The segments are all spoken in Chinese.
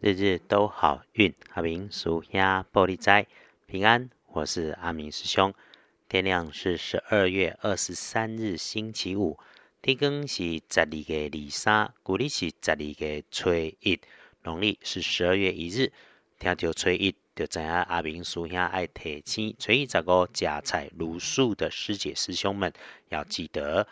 日日都好运。阿明属鸭玻璃斋平安，我是阿明师兄。天亮是十二月二十三日星期五，天更是十二月二三，古历是十二月初一，农历是十二月一日。听到初一，就知影阿明师兄爱提醒初一这个家财如素的师姐师兄们要记得。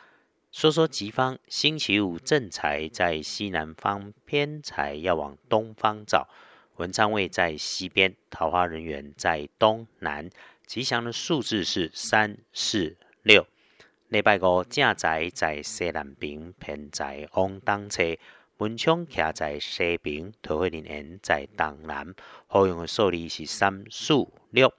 说说吉方，星期五正财在西南方，偏财要往东方找。文昌位在西边，桃花人员在东南。吉祥的数字是三四六。礼拜五正财在西南边，偏财往东侧。文昌徛在西边，桃花人缘在东南。好用的数字是三四六。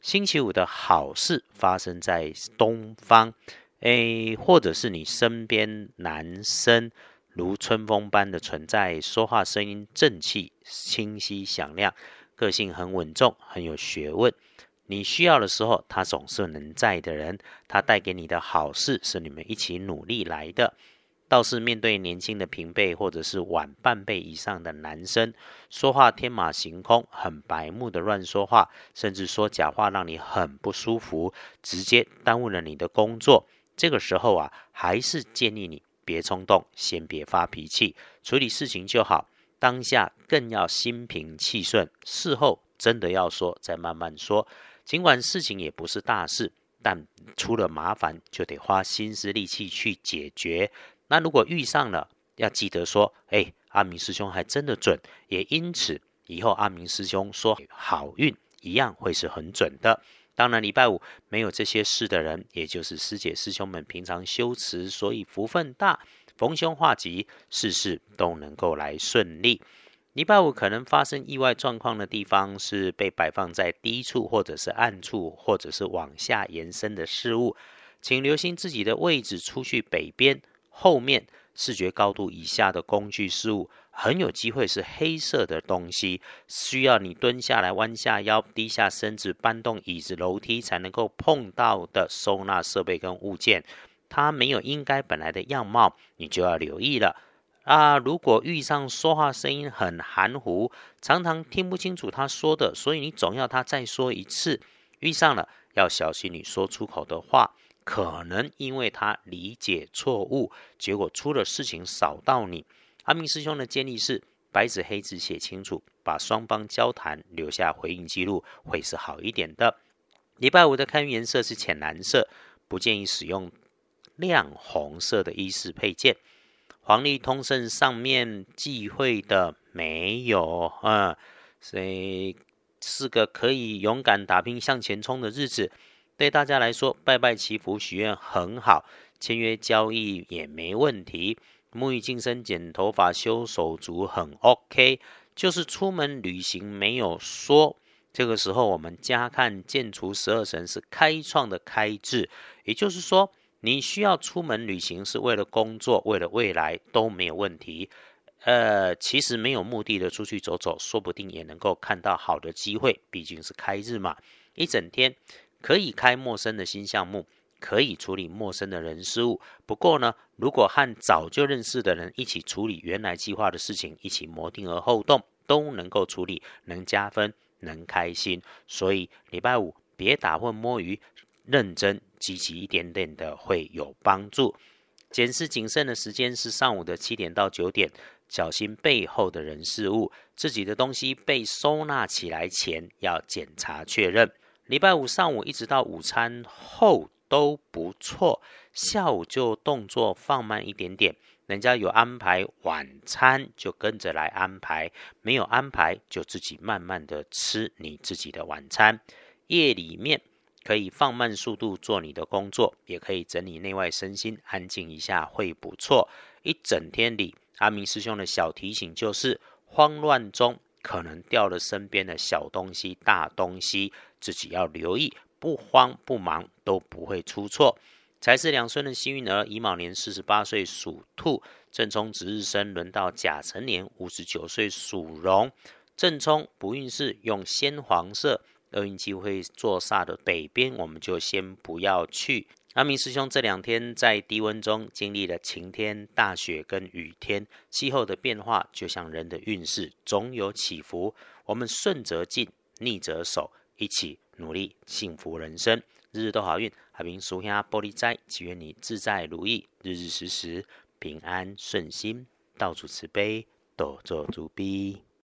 星期五的好事发生在东方。诶，或者是你身边男生如春风般的存在，说话声音正气、清晰、响亮，个性很稳重、很有学问。你需要的时候，他总是能在的人。他带给你的好事是你们一起努力来的。倒是面对年轻的平辈或者是晚半辈以上的男生，说话天马行空、很白目的乱说话，甚至说假话，让你很不舒服，直接耽误了你的工作。这个时候啊，还是建议你别冲动，先别发脾气，处理事情就好。当下更要心平气顺，事后真的要说，再慢慢说。尽管事情也不是大事，但出了麻烦就得花心思力气去解决。那如果遇上了，要记得说，哎，阿明师兄还真的准。也因此，以后阿明师兄说好运一样会是很准的。当然，礼拜五没有这些事的人，也就是师姐师兄们平常修持，所以福分大，逢凶化吉，事事都能够来顺利。礼拜五可能发生意外状况的地方，是被摆放在低处，或者是暗处，或者是往下延伸的事物，请留心自己的位置，出去北边后面。视觉高度以下的工具事物，很有机会是黑色的东西，需要你蹲下来、弯下腰、低下身子、搬动椅子、楼梯才能够碰到的收纳设备跟物件，它没有应该本来的样貌，你就要留意了啊！如果遇上说话声音很含糊，常常听不清楚他说的，所以你总要他再说一次，遇上了要小心你说出口的话。可能因为他理解错误，结果出了事情扫到你。阿明师兄的建议是：白纸黑字写清楚，把双方交谈留下回应记录，会是好一点的。礼拜五的开运颜色是浅蓝色，不建议使用亮红色的衣饰配件。黄历通胜上面忌讳的没有啊，所以是个可以勇敢打拼向前冲的日子。对大家来说，拜拜祈福许愿很好，签约交易也没问题。沐浴净身、剪头发、修手足很 OK。就是出门旅行没有说。这个时候，我们加看建除十二神是开创的开智，也就是说，你需要出门旅行是为了工作、为了未来都没有问题。呃，其实没有目的的出去走走，说不定也能够看到好的机会。毕竟是开日嘛，一整天。可以开陌生的新项目，可以处理陌生的人事物。不过呢，如果和早就认识的人一起处理原来计划的事情，一起谋定而后动，都能够处理，能加分，能开心。所以礼拜五别打混摸鱼，认真积极一点点的会有帮助。检视谨慎的时间是上午的七点到九点，小心背后的人事物，自己的东西被收纳起来前要检查确认。礼拜五上午一直到午餐后都不错，下午就动作放慢一点点。人家有安排晚餐，就跟着来安排；没有安排，就自己慢慢的吃你自己的晚餐。夜里面可以放慢速度做你的工作，也可以整理内外身心，安静一下会不错。一整天里，阿明师兄的小提醒就是：慌乱中可能掉了身边的小东西、大东西。自己要留意，不慌不忙都不会出错。才是两岁的幸运儿，乙卯年四十八岁属兔，正冲值日生轮到甲辰年五十九岁属龙。正冲不运势用鲜黄色，厄运机会坐煞的北边，我们就先不要去阿明师兄这两天在低温中经历了晴天、大雪跟雨天，气候的变化就像人的运势，总有起伏。我们顺则进，逆则守，一起努力，幸福人生，日日都好运。阿明叔兄玻璃斋，祈愿你自在如意，日日时时平安顺心，到处慈悲，多做主逼。